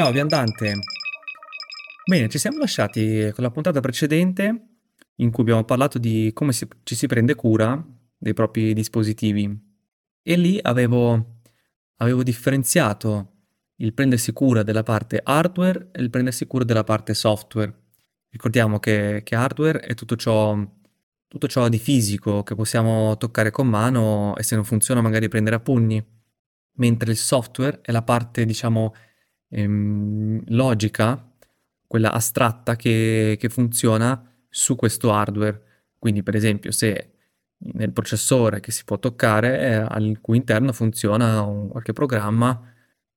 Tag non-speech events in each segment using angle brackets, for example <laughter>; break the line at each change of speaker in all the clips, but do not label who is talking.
Ciao viandante. Bene, ci siamo lasciati con la puntata precedente in cui abbiamo parlato di come si- ci si prende cura dei propri dispositivi e lì avevo, avevo differenziato il prendersi cura della parte hardware e il prendersi cura della parte software. Ricordiamo che, che hardware è tutto ciò, tutto ciò di fisico che possiamo toccare con mano e se non funziona magari prendere a pugni, mentre il software è la parte, diciamo, ehm, logica, quella astratta che, che funziona su questo hardware. Quindi, per esempio, se nel processore che si può toccare, eh, al cui interno funziona un, qualche programma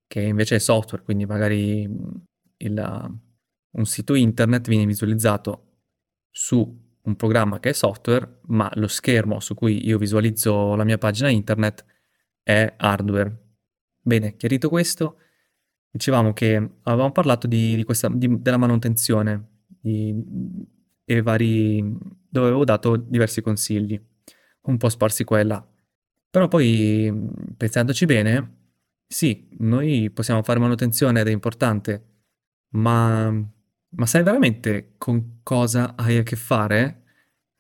che invece è software, quindi magari il, un sito internet viene visualizzato su un programma che è software, ma lo schermo su cui io visualizzo la mia pagina internet è hardware. Bene, chiarito questo, dicevamo che avevamo parlato di, di questa, di, della manutenzione di, e vari, dove avevo dato diversi consigli, un po' sparsi qua e là. Però poi, pensandoci bene, sì, noi possiamo fare manutenzione ed è importante, ma, ma sai veramente con cosa hai a che fare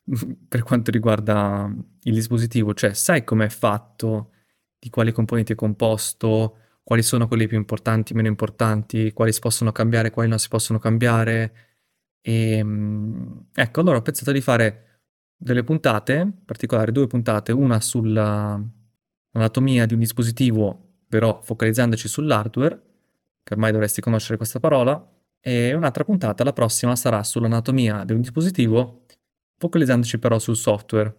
<laughs> per quanto riguarda il dispositivo? Cioè, sai com'è fatto, di quali componenti è composto, quali sono quelli più importanti, meno importanti, quali si possono cambiare, quali non si possono cambiare. E, ehm, ecco, allora ho pensato di fare delle puntate, in particolare due puntate, una sull'anatomia di un dispositivo però focalizzandoci sull'hardware, che ormai dovresti conoscere questa parola, e un'altra puntata, la prossima, sarà sull'anatomia di un dispositivo, focalizzandoci però sul software.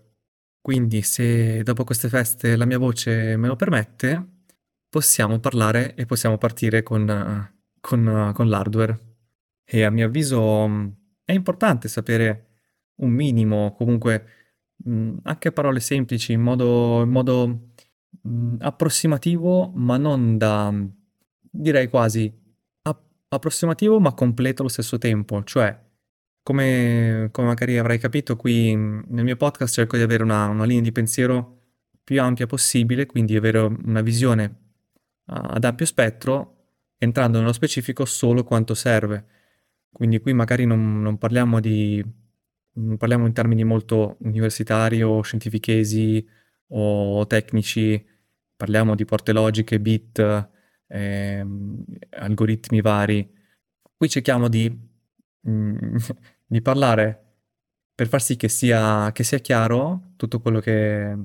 Quindi se dopo queste feste la mia voce me lo permette, possiamo parlare e possiamo partire con, con, con l'hardware. E a mio avviso è importante sapere un minimo, comunque mh, anche parole semplici, in modo, in modo mh, approssimativo, ma non da, direi quasi app- approssimativo, ma completo allo stesso tempo. Cioè, come, come magari avrai capito qui nel mio podcast, cerco di avere una, una linea di pensiero più ampia possibile, quindi avere una visione ad ampio spettro, entrando nello specifico solo quanto serve. Quindi qui magari non, non parliamo di non parliamo in termini molto universitari o scientifichesi o tecnici, parliamo di porte logiche, bit, ehm, algoritmi vari. Qui cerchiamo di, mm, <laughs> di parlare per far sì che sia, che sia chiaro tutto quello che,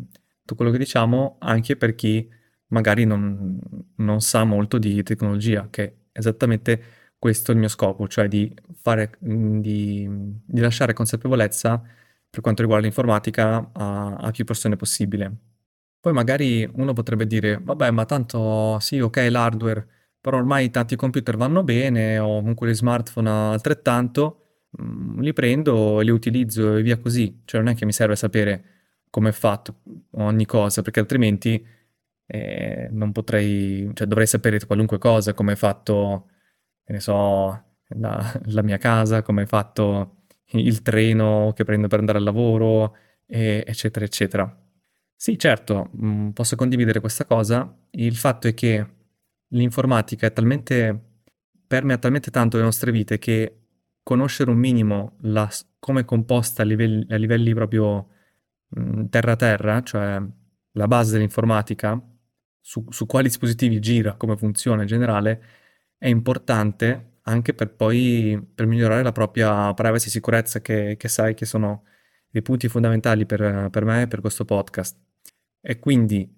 tutto quello che diciamo anche per chi magari non, non sa molto di tecnologia, che è esattamente questo il mio scopo, cioè di, fare, di, di lasciare consapevolezza per quanto riguarda l'informatica a, a più persone possibile. Poi magari uno potrebbe dire, vabbè, ma tanto sì, ok, l'hardware, però ormai tanti computer vanno bene, o comunque gli smartphone altrettanto, mm, li prendo e li utilizzo e via così. Cioè non è che mi serve sapere come è fatto ogni cosa, perché altrimenti eh, non potrei, cioè dovrei sapere qualunque cosa, come è fatto, ne so, la, la mia casa, come è fatto il treno che prendo per andare al lavoro, e, eccetera, eccetera. Sì, certo, mm, posso condividere questa cosa. Il fatto è che l'informatica è talmente, permea talmente tanto le nostre vite che conoscere un minimo la, come è composta a livelli, a livelli proprio mm, terra-terra, cioè la base dell'informatica, su, su quali dispositivi gira, come funziona in generale, è importante anche per poi per migliorare la propria privacy e sicurezza che, che sai che sono dei punti fondamentali per, per me e per questo podcast. E quindi,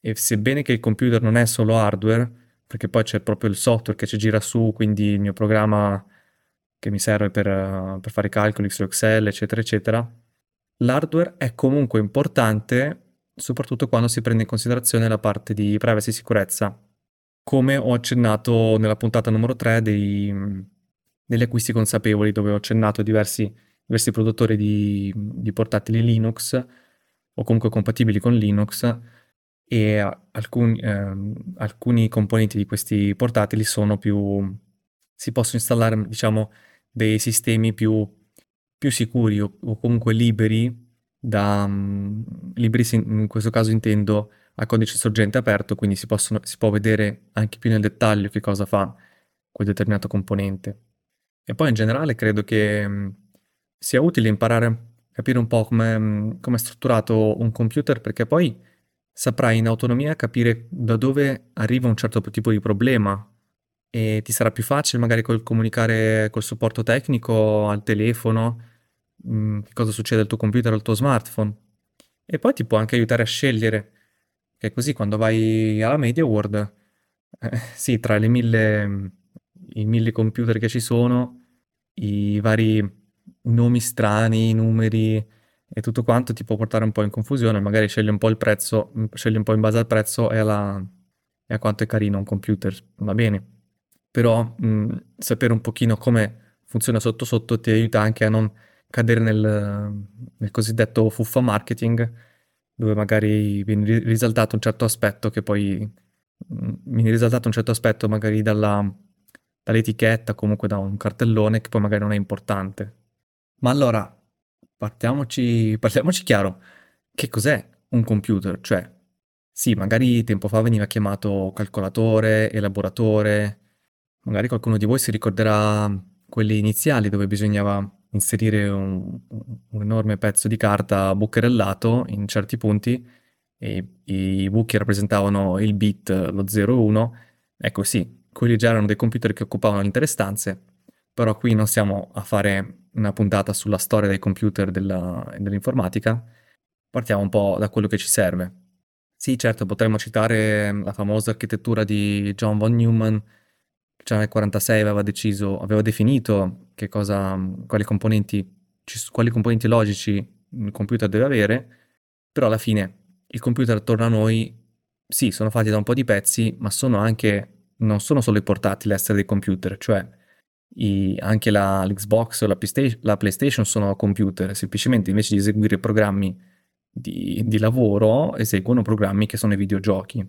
e sebbene che il computer non è solo hardware, perché poi c'è proprio il software che ci gira su, quindi il mio programma che mi serve per, per fare i calcoli su Excel, eccetera, eccetera, l'hardware è comunque importante soprattutto quando si prende in considerazione la parte di privacy e sicurezza. Come ho accennato nella puntata numero 3 dei, degli acquisti consapevoli, dove ho accennato diversi, diversi produttori di, di portatili Linux o comunque compatibili con Linux e alcuni, eh, alcuni componenti di questi portatili sono più si possono installare diciamo dei sistemi più, più sicuri o, o comunque liberi da um, libri, in questo caso intendo a codice sorgente aperto, quindi si, possono, si può vedere anche più nel dettaglio che cosa fa quel determinato componente. E poi in generale credo che mh, sia utile imparare a capire un po' come è strutturato un computer perché poi saprai in autonomia capire da dove arriva un certo tipo di problema e ti sarà più facile magari col comunicare col supporto tecnico al telefono, mh, che cosa succede al tuo computer, al tuo smartphone. E poi ti può anche aiutare a scegliere, che così quando vai alla Media World, eh, <laughs> sì, tra le mille, i mille computer che ci sono, i vari nomi strani, i numeri e tutto quanto ti può portare un po' in confusione, magari scegli un po' il prezzo, scegli un po' in base al prezzo e, alla, e a quanto è carino un computer, va bene. Però mh, sapere un pochino come funziona sotto sotto ti aiuta anche a non cadere nel, nel cosiddetto fuffa marketing, dove magari viene risaltato un certo aspetto che poi viene risaltato un certo aspetto magari dalla, dall'etichetta, comunque da un cartellone che poi magari non è importante. Ma allora, partiamoci, partiamoci chiaro, che cos'è un computer? Cioè, sì, magari tempo fa veniva chiamato calcolatore, elaboratore, magari qualcuno di voi si ricorderà quelli iniziali dove bisognava inserire un, un enorme pezzo di carta bucherellato in certi punti e i buchi rappresentavano il bit, lo 0 e 1. Ecco sì, quelli già erano dei computer che occupavano intere stanze, però qui non stiamo a fare una puntata sulla storia dei computer della, dell'informatica, partiamo un po' da quello che ci serve. Sì, certo, potremmo citare la famosa architettura di John von Neumann, già nel 1946 aveva deciso, aveva definito che cosa, quali componenti, quali componenti logici il computer deve avere, però alla fine il computer attorno a noi, sì, sono fatti da un po' di pezzi, ma sono anche, non sono solo i portatili a essere dei computer, cioè i, anche la, l'Xbox o la la PlayStation sono computer, semplicemente invece di eseguire programmi di, di, lavoro, eseguono programmi che sono i videogiochi.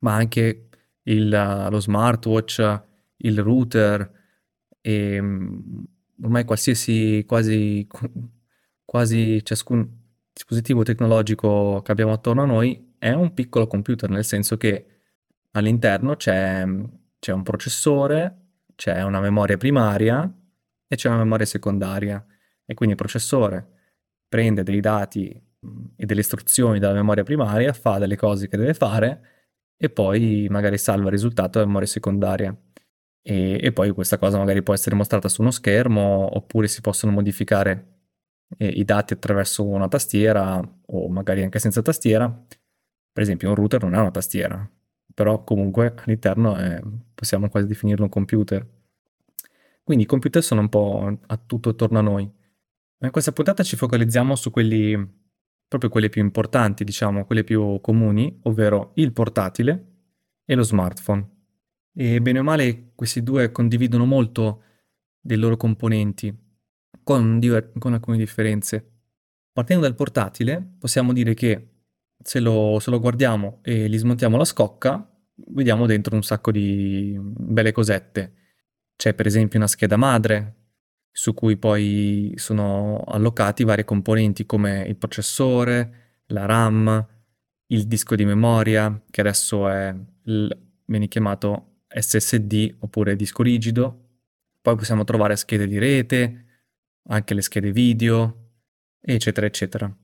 Ma anche il, lo smartwatch, il router e mm, ormai qualsiasi, quasi, quasi ciascun dispositivo tecnologico che abbiamo attorno a noi è un piccolo computer, nel senso che all'interno c'è, c'è un processore, c'è una memoria primaria e c'è una memoria secondaria. E quindi il processore prende dei dati e delle istruzioni dalla memoria primaria, fa delle cose che deve fare e poi magari salva il risultato alla memoria secondaria. E, e poi questa cosa magari può essere mostrata su uno schermo oppure si possono modificare eh, i dati attraverso una tastiera o magari anche senza tastiera. Per esempio un router non è una tastiera, però comunque all'interno è, possiamo quasi definirlo un computer. Quindi i computer sono un po' a tutto attorno a noi. In questa puntata ci focalizziamo su quelli, proprio quelli più importanti, diciamo, quelli più comuni, ovvero il portatile e lo smartphone. E bene o male questi due condividono molto dei loro componenti, con, diver- con alcune differenze. Partendo dal portatile, possiamo dire che se lo, se lo guardiamo e gli smontiamo la scocca, vediamo dentro un sacco di belle cosette. C'è per esempio una scheda madre, su cui poi sono allocati vari componenti come il processore, la RAM, il disco di memoria, che adesso è il, viene chiamato SSD oppure disco rigido. Poi possiamo trovare schede di rete, anche le schede video, eccetera, eccetera.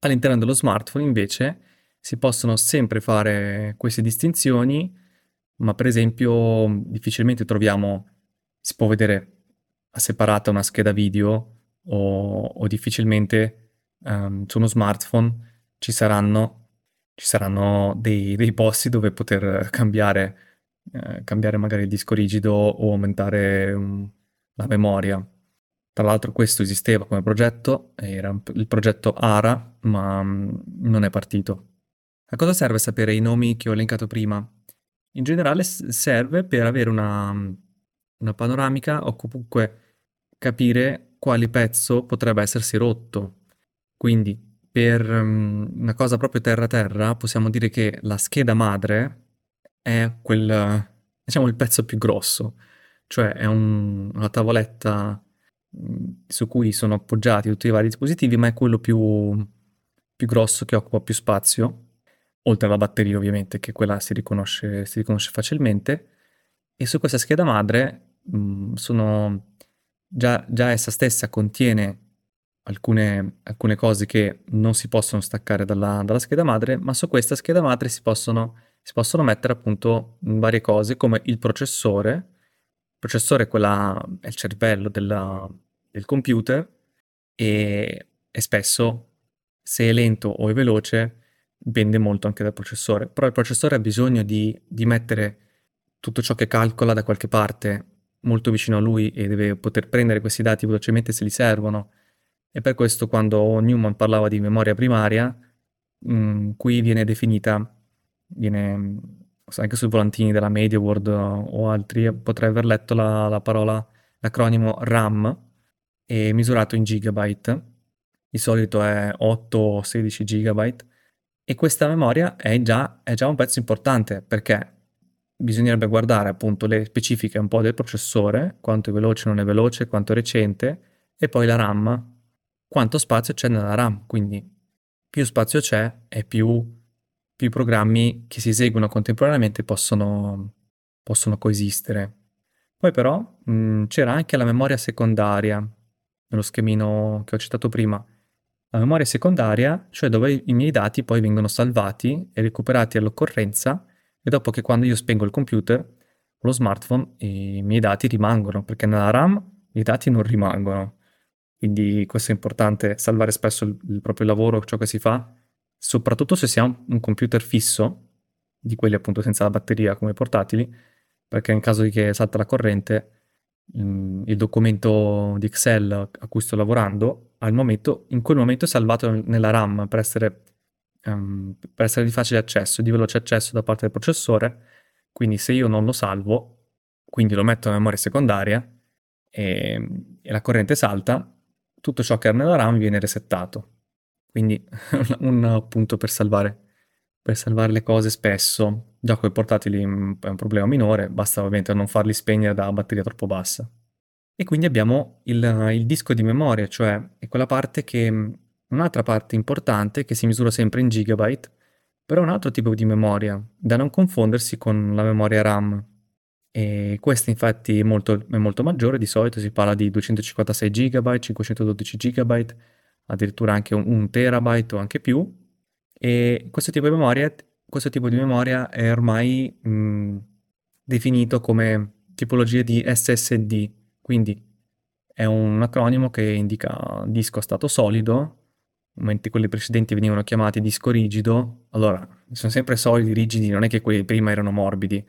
All'interno dello smartphone invece si possono sempre fare queste distinzioni, ma per esempio difficilmente troviamo, si può vedere separata una scheda video o, o difficilmente um, su uno smartphone ci saranno, ci saranno dei, dei, posti dove poter cambiare, eh, cambiare magari il disco rigido o aumentare um, la memoria. Tra l'altro questo esisteva come progetto, era il progetto ARA, ma mm, non è partito. A cosa serve sapere i nomi che ho elencato prima? In generale serve per avere una, una panoramica o comunque capire quale pezzo potrebbe essersi rotto. Quindi per um, una cosa proprio terra-terra possiamo dire che la scheda madre è quel, diciamo, il pezzo più grosso, cioè è un, una tavoletta su cui sono appoggiati tutti i vari dispositivi, ma è quello più, più grosso che occupa più spazio, oltre alla batteria ovviamente, che quella si riconosce, si riconosce facilmente. e su questa scheda madre mh, mm, sono già, già essa stessa contiene alcune, alcune, cose che non si possono staccare dalla, dalla, scheda madre, ma su questa scheda madre si possono, si possono mettere appunto varie cose come il processore. Il processore è, quella, è il cervello della, del computer e, e spesso se è lento o è veloce dipende molto anche dal processore, però il processore ha bisogno di, di mettere tutto ciò che calcola da qualche parte molto vicino a lui e deve poter prendere questi dati velocemente se gli servono. E per questo quando Newman parlava di memoria primaria, mh, mm, qui viene definita, viene anche sui volantini della MediaWorld o altri, potrei aver letto la, la parola, l'acronimo RAM, e misurato in gigabyte. Di solito è 8 o 16 gigabyte. E questa memoria è già, è già un pezzo importante perché bisognerebbe guardare appunto le specifiche un po' del processore, quanto è veloce, non è veloce, quanto è recente, e poi la RAM, quanto spazio c'è nella RAM. Quindi più spazio c'è e più, più programmi che si eseguono contemporaneamente possono, possono coesistere. Poi però mh, c'era anche la memoria secondaria, nello schemino che ho citato prima. La memoria secondaria, cioè dove i miei dati poi vengono salvati e recuperati all'occorrenza e dopo che quando io spengo il computer o lo smartphone i miei dati rimangono, perché nella RAM i dati non rimangono. Quindi questo è importante, salvare spesso il, il proprio lavoro, ciò che si fa, soprattutto se si ha un, computer fisso, di quelli appunto senza la batteria come portatili, perché in caso di che salta la corrente mm, il documento di Excel a cui sto lavorando, al momento, in quel momento è salvato nella RAM per essere um, per essere di facile accesso, di veloce accesso da parte del processore, quindi se io non lo salvo, quindi lo metto in memoria secondaria e, e la corrente salta, tutto ciò che era nella RAM viene resettato. Quindi <laughs> un punto per salvare, per salvare le cose spesso, già con i portatili è un problema minore, basta ovviamente non farli spegnere da batteria troppo bassa. E quindi abbiamo il, il disco di memoria, cioè è quella parte che Un'altra parte importante che si misura sempre in gigabyte, però è un altro tipo di memoria, da non confondersi con la memoria RAM. E questa infatti è molto, è molto maggiore, di solito si parla di 256 GB, 512 GB, addirittura anche un, un terabyte o anche più. E questo tipo di memoria, tipo di memoria è ormai mh, definito come tipologia di SSD, quindi è un acronimo che indica disco a stato solido. Mentre quelli precedenti venivano chiamati disco rigido, allora sono sempre solidi, rigidi, non è che quelli prima erano morbidi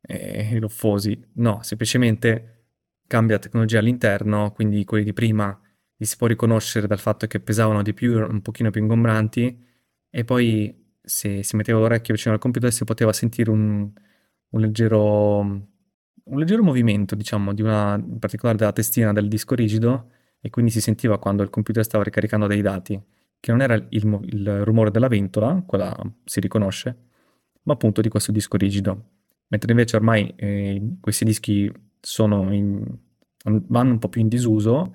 e ruffosi, no, semplicemente cambia tecnologia all'interno, quindi quelli di prima li si può riconoscere dal fatto che pesavano di più, erano un pochino più ingombranti e poi se si metteva l'orecchio vicino al computer si poteva sentire un, un leggero, un leggero movimento, diciamo, di una, in particolare della testina del disco rigido e quindi si sentiva quando il computer stava ricaricando dei dati che non era il, il rumore della ventola, quella si riconosce, ma appunto di questo disco rigido. Mentre invece ormai eh, questi dischi in, vanno un po' più in disuso,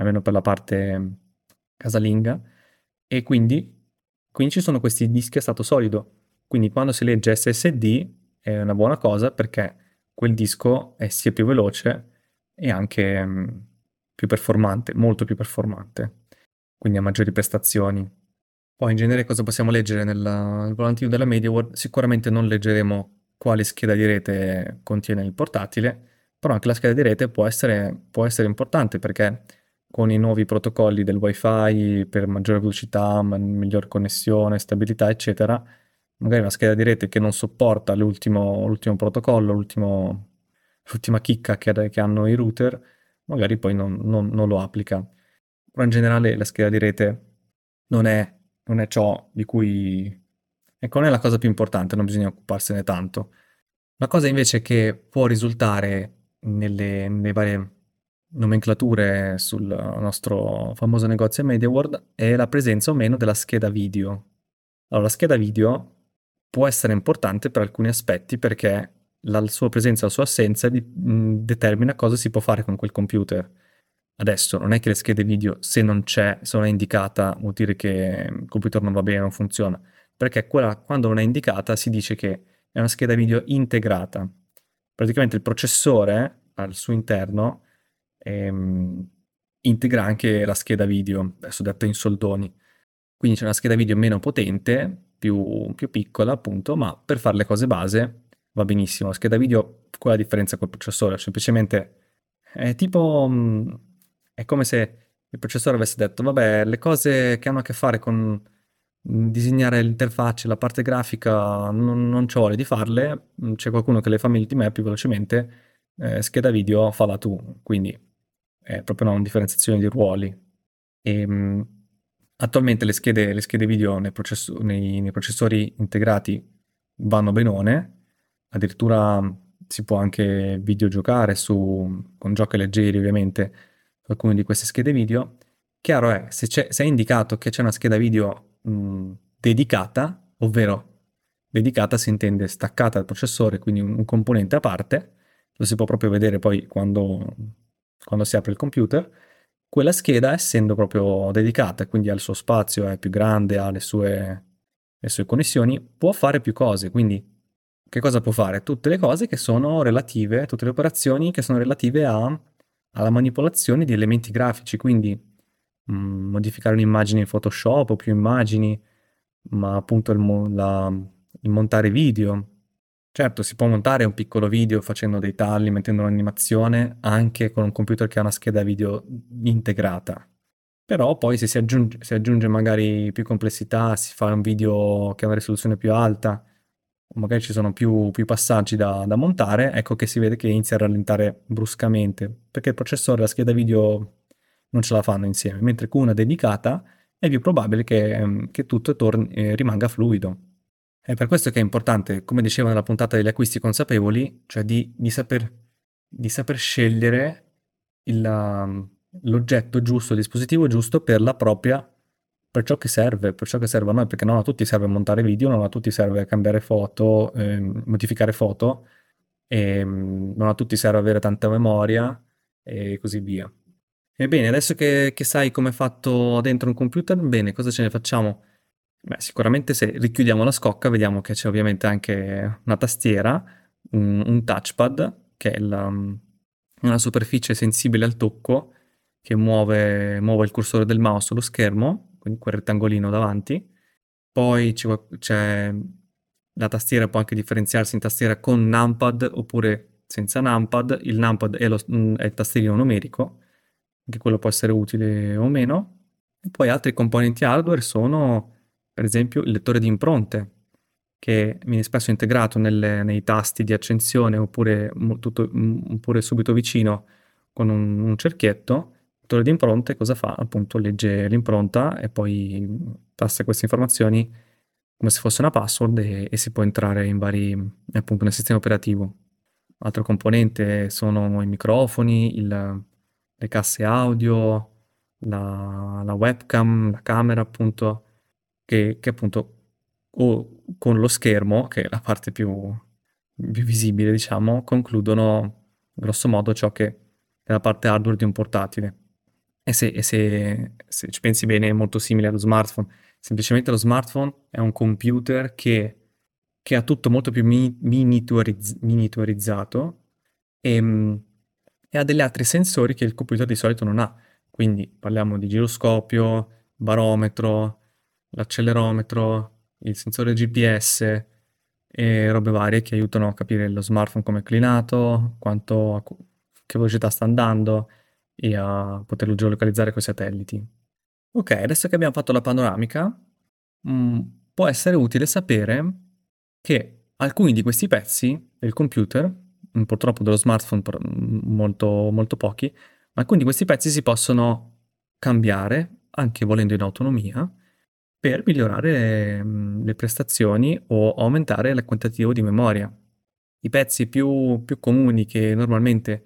almeno per la parte casalinga, e quindi, quindi ci sono questi dischi a stato solido. Quindi quando si legge SSD è una buona cosa perché quel disco è sia più veloce e anche mh, mm, più performante, molto più performante quindi ha maggiori prestazioni. Poi in genere cosa possiamo leggere nel, nel volantino della MediaWorld? Sicuramente non leggeremo quale scheda di rete contiene il portatile, però anche la scheda di rete può essere, può essere importante perché con i nuovi protocolli del wifi per maggiore velocità, miglior connessione, stabilità, eccetera, magari una scheda di rete che non sopporta l'ultimo, l'ultimo protocollo, l'ultimo, l'ultima chicca che, che, hanno i router, magari poi non, non, non lo applica però in generale la scheda di rete non è, non è ciò di cui... Ecco, non è la cosa più importante, non bisogna occuparsene tanto. La cosa invece che può risultare nelle, nelle varie nomenclature sul nostro famoso negozio MediaWorld è la presenza o meno della scheda video. Allora, la scheda video può essere importante per alcuni aspetti perché la sua presenza o la sua assenza di, mh, determina cosa si può fare con quel computer. Adesso non è che le schede video, se non c'è, se non è indicata, vuol dire che il computer non va bene, non funziona. Perché quella, quando non è indicata si dice che è una scheda video integrata. praticamente il processore al suo interno ehm, integra anche la scheda video, adesso detta in soldoni. Quindi c'è una scheda video meno potente, più, più piccola appunto, ma per fare le cose base va benissimo. La scheda video, qual è la differenza col processore? Semplicemente è tipo... Mm, è come se il processore avesse detto, vabbè, le cose che hanno a che fare con disegnare l'interfaccia, la parte grafica, non, non c'ho voglia di farle, c'è qualcuno che le fa meglio di me più velocemente, eh, scheda video falla tu, quindi è proprio una differenziazione di ruoli. E, ehm, attualmente le schede, le schede video nei, process- nei, nei processori integrati vanno benone, addirittura si può anche videogiocare su, con giochi leggeri ovviamente, su alcune di queste schede video. Chiaro è, se, se è indicato che c'è una scheda video mh, dedicata, ovvero dedicata si intende staccata dal processore, quindi un, un, componente a parte, lo si può proprio vedere poi quando, quando si apre il computer, quella scheda essendo proprio dedicata, quindi ha il suo spazio, è più grande, ha le sue, le sue connessioni, può fare più cose, quindi che cosa può fare? Tutte le cose che sono relative, tutte le operazioni che sono relative a, alla manipolazione di elementi grafici, quindi mh, mm, modificare un'immagine in Photoshop o più immagini, ma appunto il, la, il montare video. Certo, si può montare un piccolo video facendo dei tagli, mettendo un'animazione, anche con un computer che ha una scheda video integrata. Però poi se si aggiunge, si aggiunge magari più complessità, si fa un video che ha una risoluzione più alta, magari ci sono più, più passaggi da, da, montare, ecco che si vede che inizia a rallentare bruscamente, perché il processore e la scheda video non ce la fanno insieme, mentre con una dedicata è più probabile che, che tutto torni, eh, rimanga fluido. È per questo che è importante, come dicevo nella puntata degli acquisti consapevoli, cioè di, di, saper, di saper, scegliere il, l'oggetto giusto, il dispositivo giusto per la propria per ciò che serve, per ciò che serve a noi, perché non a tutti serve montare video, non a tutti serve cambiare foto, eh, modificare foto, e, mm, non a tutti serve avere tanta memoria e così via. Ebbene, adesso che, che sai come è fatto dentro un computer, bene, cosa ce ne facciamo? Beh, sicuramente se richiudiamo la scocca vediamo che c'è ovviamente anche una tastiera, un, un touchpad, che è la, una superficie sensibile al tocco che muove, muove il cursore del mouse sullo schermo quindi quel rettangolino davanti. Poi c'è la tastiera, può anche differenziarsi in tastiera con numpad oppure senza numpad. Il numpad è, lo, è il tastierino numerico, anche quello può essere utile o meno. E poi altri componenti hardware sono, per esempio, il lettore di impronte, che viene spesso integrato nelle, nei tasti di accensione oppure, tutto, oppure subito vicino con un, un cerchietto lettore di impronte cosa fa? Appunto legge l'impronta e poi tasta queste informazioni come se fosse una password e, e si può entrare in vari, appunto nel sistema operativo. Altro componente sono i microfoni, il, le casse audio, la, la, webcam, la camera appunto, che, che appunto o con lo schermo, che è la parte più, più visibile diciamo, concludono grosso modo ciò che è la parte hardware di un portatile. E se, e se, se ci pensi bene è molto simile allo smartphone. Semplicemente lo smartphone è un computer che, che ha tutto molto più mi, miniaturizz- miniaturizzato e, mm, e ha degli altri sensori che il computer di solito non ha. Quindi parliamo di giroscopio, barometro, l'accelerometro, il sensore GPS e robe varie che aiutano a capire lo smartphone come è inclinato, quanto, che velocità sta andando e a poterlo geolocalizzare con i satelliti. Ok, adesso che abbiamo fatto la panoramica, mh, mm, può essere utile sapere che alcuni di questi pezzi del computer, mm, purtroppo dello smartphone mm, molto, molto pochi, alcuni di questi pezzi si possono cambiare, anche volendo in autonomia, per migliorare mh, le prestazioni o aumentare il quantitativo di memoria. I pezzi più, più comuni che normalmente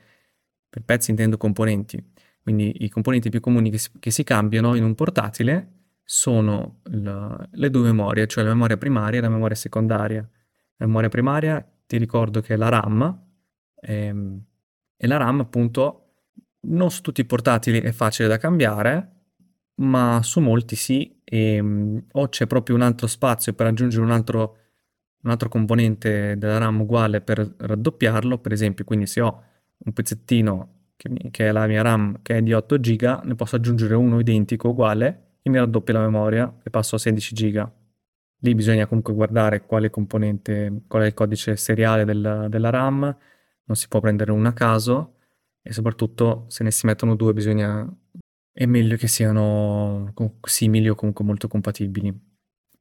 per pezzi intendo componenti. Quindi i componenti più comuni che si, che si cambiano in un portatile sono la, le due memorie, cioè la memoria primaria e la memoria secondaria. La memoria primaria ti ricordo che è la RAM ehm, e la RAM appunto non su tutti i portatili è facile da cambiare, ma su molti sì, e, ehm, o c'è proprio un altro spazio per aggiungere un altro, un altro componente della RAM uguale per raddoppiarlo, per esempio, quindi se ho un pezzettino che, che è la mia RAM che è di 8 GB, ne posso aggiungere uno identico uguale e mi raddoppia la memoria e passo a 16 GB. Lì bisogna comunque guardare quale componente, qual è il codice seriale del, della RAM, non si può prendere una a caso e soprattutto se ne si mettono due bisogna è meglio che siano simili o comunque molto compatibili.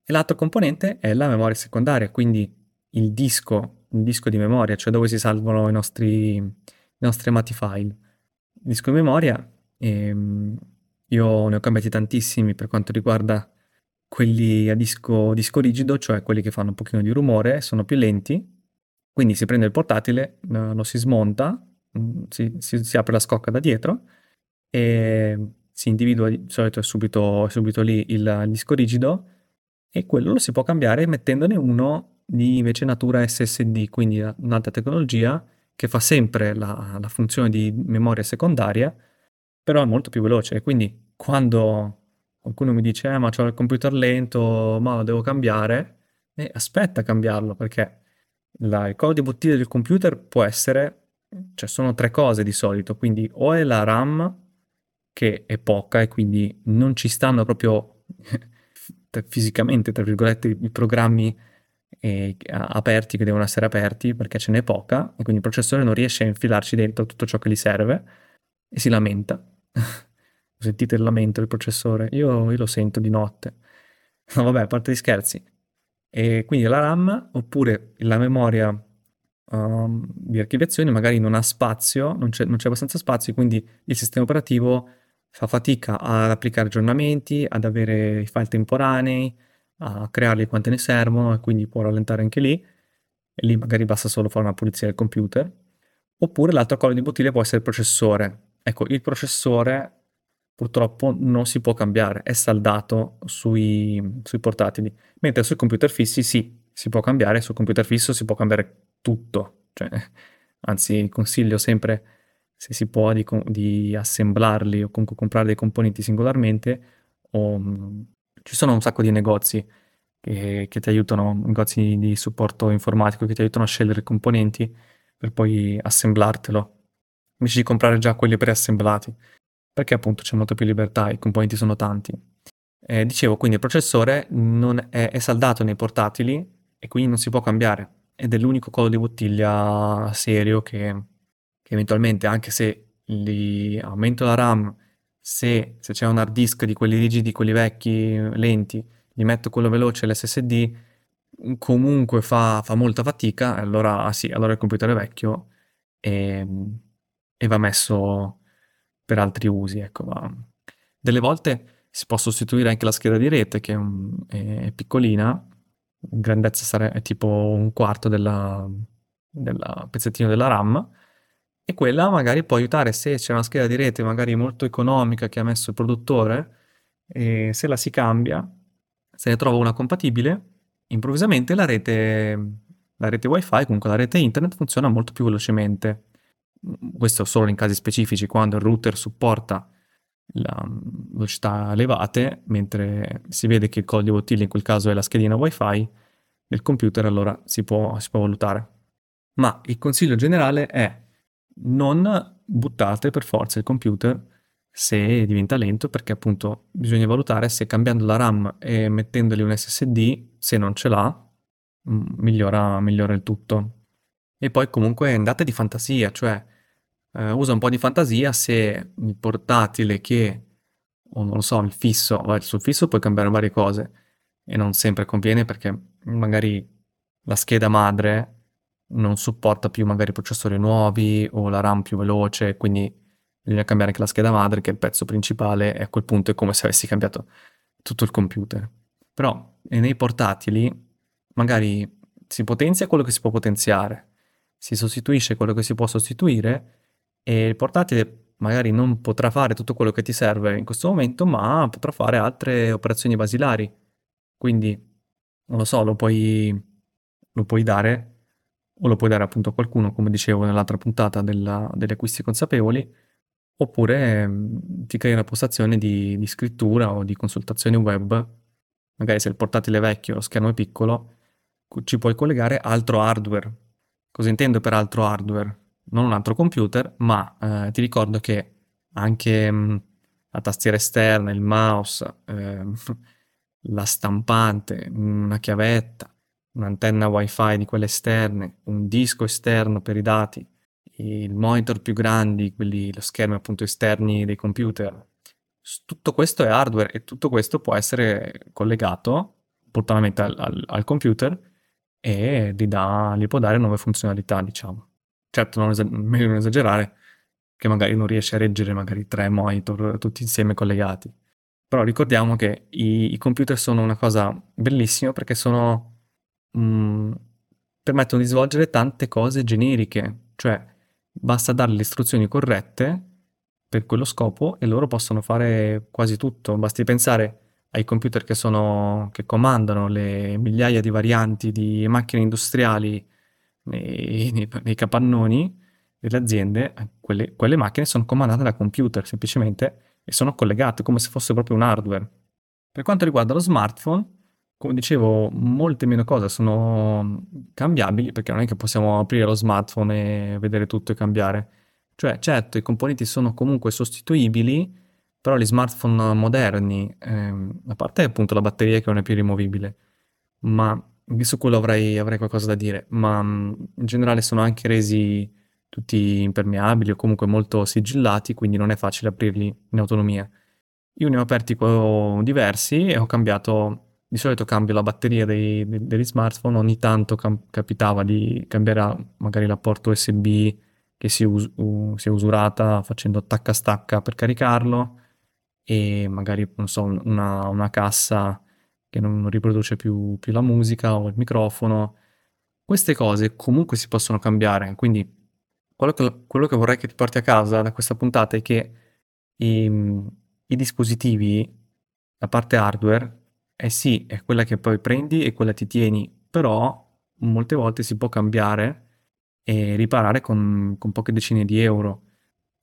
E l'altro componente è la memoria secondaria, quindi il disco, il disco di memoria, cioè dove si salvano i nostri, i nostri amati file. Il disco di memoria, ehm, io ne ho cambiati tantissimi per quanto riguarda quelli a disco, disco rigido, cioè quelli che fanno un pochino di rumore, sono più lenti, quindi si prende il portatile, lo si smonta, mm, si, si, si apre la scocca da dietro e si individua di solito subito, subito lì il, il, disco rigido e quello lo si può cambiare mettendone uno di invece natura SSD, quindi un'altra tecnologia che fa sempre la, la funzione di memoria secondaria, però è molto più veloce. Quindi quando qualcuno mi dice eh, ma ho il computer lento, ma lo devo cambiare, e aspetta a cambiarlo perché la, il collo di bottiglia del computer può essere, cioè sono tre cose di solito, quindi o è la RAM che è poca e quindi non ci stanno proprio <laughs> fisicamente, tra virgolette, i programmi eh, aperti che devono essere aperti perché ce n'è poca e quindi il processore non riesce a infilarci dentro tutto ciò che gli serve e si lamenta. <laughs> Sentite il lamento del processore? Io, io, lo sento di notte. No, vabbè, a parte gli scherzi. E quindi la RAM oppure la memoria um, di archiviazione magari non ha spazio, non c'è, non c'è abbastanza spazio, quindi il sistema operativo fa fatica ad applicare aggiornamenti, ad avere i file temporanei, a crearli quante ne servono e quindi può rallentare anche lì. E lì magari basta solo fare una pulizia del computer. Oppure l'altro collo di bottiglia può essere il processore. Ecco, il processore purtroppo non si può cambiare, è saldato sui, sui portatili, mentre sui computer fissi sì, si può cambiare, sul computer fisso si può cambiare tutto, cioè, anzi consiglio sempre se si può di, di assemblarli o comunque comprare dei componenti singolarmente o, ci sono un sacco di negozi che, che, ti aiutano, negozi di supporto informatico che ti aiutano a scegliere i componenti per poi assemblartelo invece di comprare già quelli preassemblati perché appunto c'è molto più libertà, i componenti sono tanti. Eh, dicevo, quindi il processore è, è, saldato nei portatili e quindi non si può cambiare ed è l'unico collo di bottiglia serio che eventualmente, anche se li aumento la RAM, se, se, c'è un hard disk di quelli rigidi, quelli vecchi, lenti, gli metto quello veloce, l'SSD, comunque fa, fa molta fatica, allora sì, allora il computer è vecchio e, e va messo per altri usi, ecco, ma delle volte si può sostituire anche la scheda di rete che è, un, è piccolina, in grandezza sarebbe tipo un quarto della pezzettino della RAM e quella magari può aiutare se c'è una scheda di rete magari molto economica che ha messo il produttore e se la si cambia, se ne trova una compatibile, improvvisamente la rete, la rete wifi, comunque la rete internet funziona molto più velocemente questo solo in casi specifici, quando il router supporta la velocità elevate, mentre si vede che il codice bottiglia in quel caso è la schedina wifi del computer, allora si può, si può valutare. Ma il consiglio generale è non buttate per forza il computer se diventa lento, perché appunto bisogna valutare se cambiando la RAM e mettendogli un SSD, se non ce l'ha, migliora, migliora il tutto. E poi comunque andate di fantasia, cioè eh, usa un po' di fantasia se il portatile che, o non lo so, il fisso, sul fisso puoi cambiare varie cose e non sempre conviene perché magari la scheda madre non supporta più magari processori nuovi o la RAM più veloce, quindi bisogna cambiare anche la scheda madre che è il pezzo principale e a quel punto è come se avessi cambiato tutto il computer. Però nei portatili magari si potenzia quello che si può potenziare, si sostituisce quello che si può sostituire e il portatile magari non potrà fare tutto quello che ti serve in questo momento, ma potrà fare altre operazioni basilari. Quindi, non lo so, lo puoi, lo puoi dare o lo puoi dare appunto a qualcuno, come dicevo nell'altra puntata della, degli acquisti consapevoli, oppure mh, mm, ti crei una postazione di, di, scrittura o di consultazione web, magari se il portatile è vecchio, lo schermo è piccolo, ci puoi collegare altro hardware. Cosa intendo per altro hardware? Non un altro computer, ma eh, ti ricordo che anche mh, mm, la tastiera esterna, il mouse, eh, <laughs> la stampante, una chiavetta, un'antenna wifi di quelle esterne, un disco esterno per i dati, il monitor più grandi, quelli, lo schermo appunto esterni dei computer. Tutto questo è hardware e tutto questo può essere collegato spontaneamente al, al, al computer e gli, dà, gli può dare nuove funzionalità, diciamo. Certo, non esager- meglio non esagerare, che magari non riesce a reggere magari tre monitor tutti insieme collegati. Però ricordiamo che i, i computer sono una cosa bellissima perché sono, mh, mm, permettono di svolgere tante cose generiche, cioè basta dare le istruzioni corrette per quello scopo e loro possono fare quasi tutto. Basti pensare ai computer che, sono, che comandano le migliaia di varianti di macchine industriali nei, nei, nei capannoni delle aziende, quelle, quelle, macchine sono comandate da computer semplicemente e sono collegate come se fosse proprio un hardware. Per quanto riguarda lo smartphone, come dicevo, molte meno cose sono cambiabili perché non è che possiamo aprire lo smartphone e vedere tutto e cambiare. Cioè, certo, i componenti sono comunque sostituibili, però gli smartphone moderni, ehm, a parte appunto la batteria che non è più rimovibile, ma su quello avrei, avrei qualcosa da dire, ma mm, in generale sono anche resi tutti impermeabili o comunque molto sigillati, quindi non è facile aprirli in autonomia. Io ne ho aperti diversi e ho cambiato, di solito cambio la batteria dei, dei, degli smartphone, ogni tanto cam- capitava di cambiare magari la porta USB che si, us- u- si è usurata facendo attacca-stacca per caricarlo e magari, non so, una, una cassa che non riproduce più, più, la musica o il microfono. Queste cose comunque si possono cambiare, quindi quello che, quello che vorrei che ti porti a casa da questa puntata è che i, i dispositivi, la parte hardware, è sì, è quella che poi prendi e quella ti tieni, però molte volte si può cambiare e riparare con, con poche decine di euro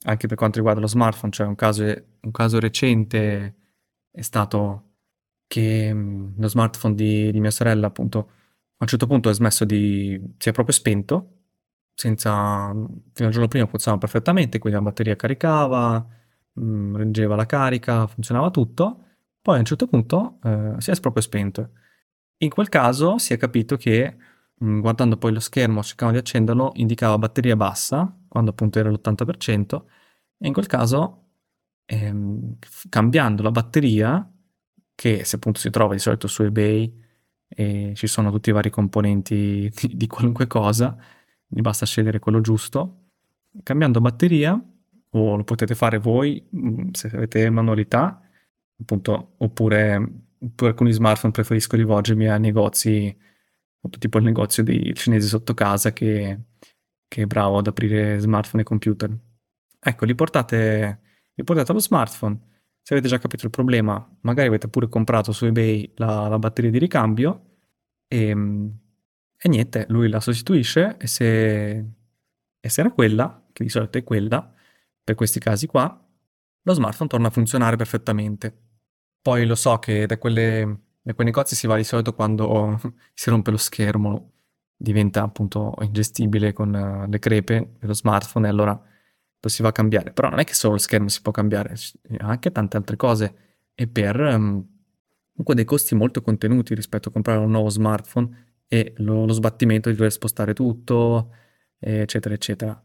anche per quanto riguarda lo smartphone, cioè un caso, un caso recente è stato che mm, lo smartphone di, di, mia sorella, appunto, a un certo punto è smesso di... si è proprio spento, senza... fino al giorno prima funzionava perfettamente, quindi la batteria caricava, mh, mm, reggeva la carica, funzionava tutto, poi a un certo punto eh, si è proprio spento. In quel caso si è capito che, mh, mm, guardando poi lo schermo, cercando di accenderlo, indicava batteria bassa, quando appunto era l'80%, e in quel caso, ehm, cambiando la batteria, che se appunto si trova di solito su eBay e ci sono tutti i vari componenti <laughs> di, di qualunque cosa, vi basta scegliere quello giusto, cambiando batteria, o lo potete fare voi mm, se avete manualità, appunto, oppure per alcuni smartphone preferisco rivolgermi a negozi, tipo il negozio dei cinesi sotto casa che che è bravo ad aprire smartphone e computer. Ecco, li portate, li portate allo smartphone. Se avete già capito il problema, magari avete pure comprato su eBay la, la batteria di ricambio e, e, niente, lui la sostituisce e se, e se era quella, che di solito è quella, per questi casi qua, lo smartphone torna a funzionare perfettamente. Poi lo so che da, quelle, da quei negozi si va di solito quando <laughs> si rompe lo schermo diventa appunto ingestibile con uh, le crepe dello smartphone e allora lo si va a cambiare. Però non è che solo il schermo si può cambiare, anche tante altre cose e per um, comunque dei costi molto contenuti rispetto a comprare un nuovo smartphone e lo, lo sbattimento di dover spostare tutto, eccetera, eccetera.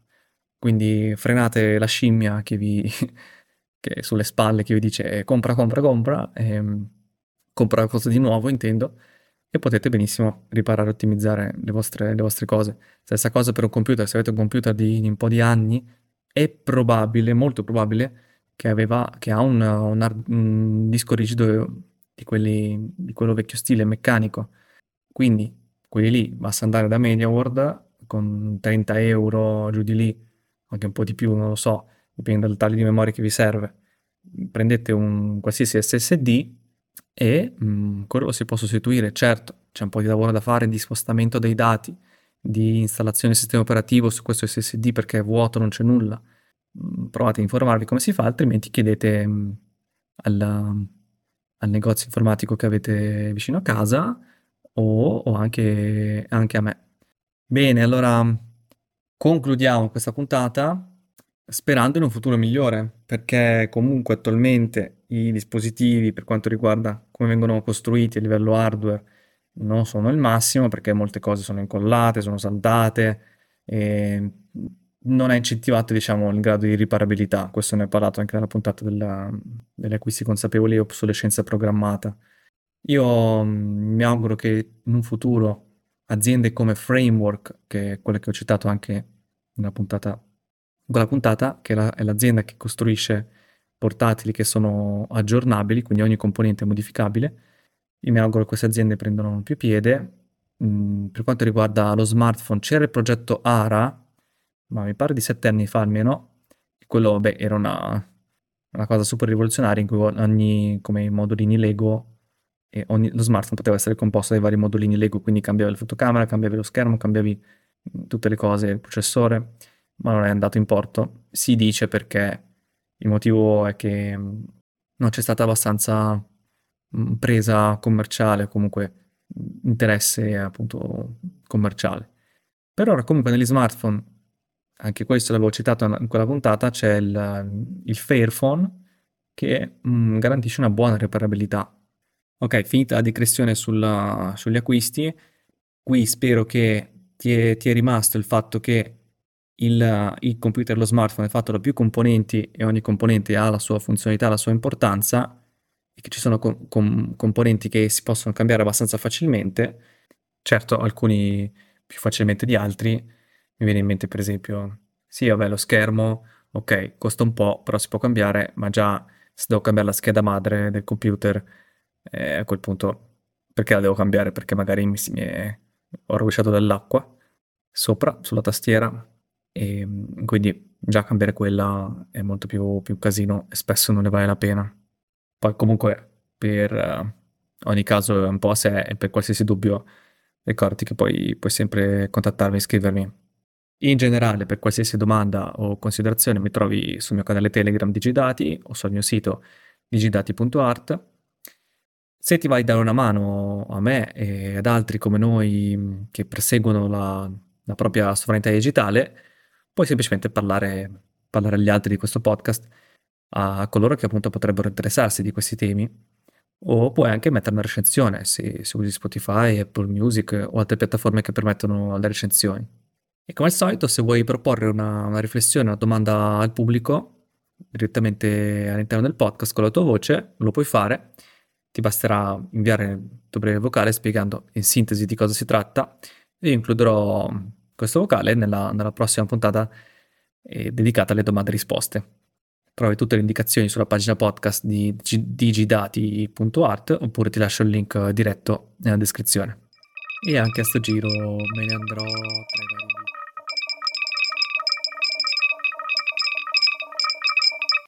Quindi frenate la scimmia che vi <laughs> che sulle spalle che vi dice compra, compra, compra, e, um, compra qualcosa di nuovo, intendo e potete benissimo riparare e ottimizzare le vostre, le vostre cose. Stessa cosa per un computer, se avete un computer di, di un po' di anni, è probabile, molto probabile, che, aveva, che ha un, un, un disco rigido di, quelli, di quello vecchio stile meccanico. Quindi quelli lì basta andare da MediaWorld con 30 euro giù di lì, anche un po' di più, non lo so, dipende dal taglio di memoria che vi serve. Prendete un qualsiasi SSD e mh, mm, quello si può sostituire. Certo, c'è un po' di lavoro da fare di spostamento dei dati, di installazione del sistema operativo su questo SSD perché è vuoto, non c'è nulla. Mh, mm, provate a informarvi come si fa, altrimenti chiedete mh, mm, al, al negozio informatico che avete vicino a casa o, o anche, anche a me. Bene, allora concludiamo questa puntata sperando in un futuro migliore, perché comunque attualmente i dispositivi per quanto riguarda come vengono costruiti a livello hardware non sono il massimo perché molte cose sono incollate, sono saldate e non è incentivato diciamo il grado di riparabilità, questo ne ho parlato anche nella puntata della, degli acquisti consapevoli e obsolescenza programmata. Io mm, mi auguro che in un futuro aziende come Framework, che è quella che ho citato anche nella puntata, quella puntata, che è, la, è l'azienda che costruisce portatili che sono aggiornabili, quindi ogni componente è modificabile. Io mi auguro che queste aziende prendano più piede. Mm, per quanto riguarda lo smartphone, c'era il progetto ARA, ma mi pare di sette anni fa almeno. Quello, beh, era una, una cosa super rivoluzionaria in cui ogni, come i modulini Lego, ogni, lo smartphone poteva essere composto dai vari modulini Lego, quindi cambiavi la fotocamera, cambiavi lo schermo, cambiavi mm, tutte le cose, il processore, ma non è andato in porto. Si dice perché il motivo è che mm, non c'è stata abbastanza mm, presa commerciale, comunque interesse appunto commerciale. Per ora comunque negli smartphone, anche questo l'avevo citato in quella puntata, c'è il, il Fairphone che mh, garantisce una buona reparabilità Ok, finita la digressione sugli acquisti, qui spero che ti è, ti è rimasto il fatto che il, il computer, lo smartphone è fatto da più componenti e ogni componente ha la sua funzionalità, la sua importanza e che ci sono com- com- componenti che si possono cambiare abbastanza facilmente. Certo, alcuni più facilmente di altri. Mi viene in mente per esempio, sì, vabbè, lo schermo, ok, costa un po', però si può cambiare, ma già se devo cambiare la scheda madre del computer e a quel punto perché la devo cambiare? Perché magari mi, mi è, ho rovesciato dell'acqua sopra sulla tastiera e mm, quindi già cambiare quella è molto più, più casino e spesso non ne vale la pena. Poi comunque per uh, ogni caso è un po' a sé e per qualsiasi dubbio ricordati che poi puoi sempre contattarmi e scrivermi. In generale, per qualsiasi domanda o considerazione mi trovi sul mio canale Telegram Digidati o sul mio sito digidati.art se ti vai a dare una mano a me e ad altri come noi che perseguono la, la propria sovranità digitale, puoi semplicemente parlare, parlare agli altri di questo podcast, a coloro che appunto potrebbero interessarsi di questi temi, o puoi anche mettere una recensione se, se usi Spotify, Apple Music o altre piattaforme che permettono le recensioni. E come al solito, se vuoi proporre una, una riflessione, una domanda al pubblico, direttamente all'interno del podcast con la tua voce, lo puoi fare. Ti basterà inviare il tuo breve vocale spiegando in sintesi di cosa si tratta. E io includerò questo vocale nella, nella prossima puntata eh, dedicata alle domande e risposte. Trovi tutte le indicazioni sulla pagina podcast di digidati.art oppure ti lascio il link diretto nella descrizione. E anche a sto giro me ne andrò tra i vari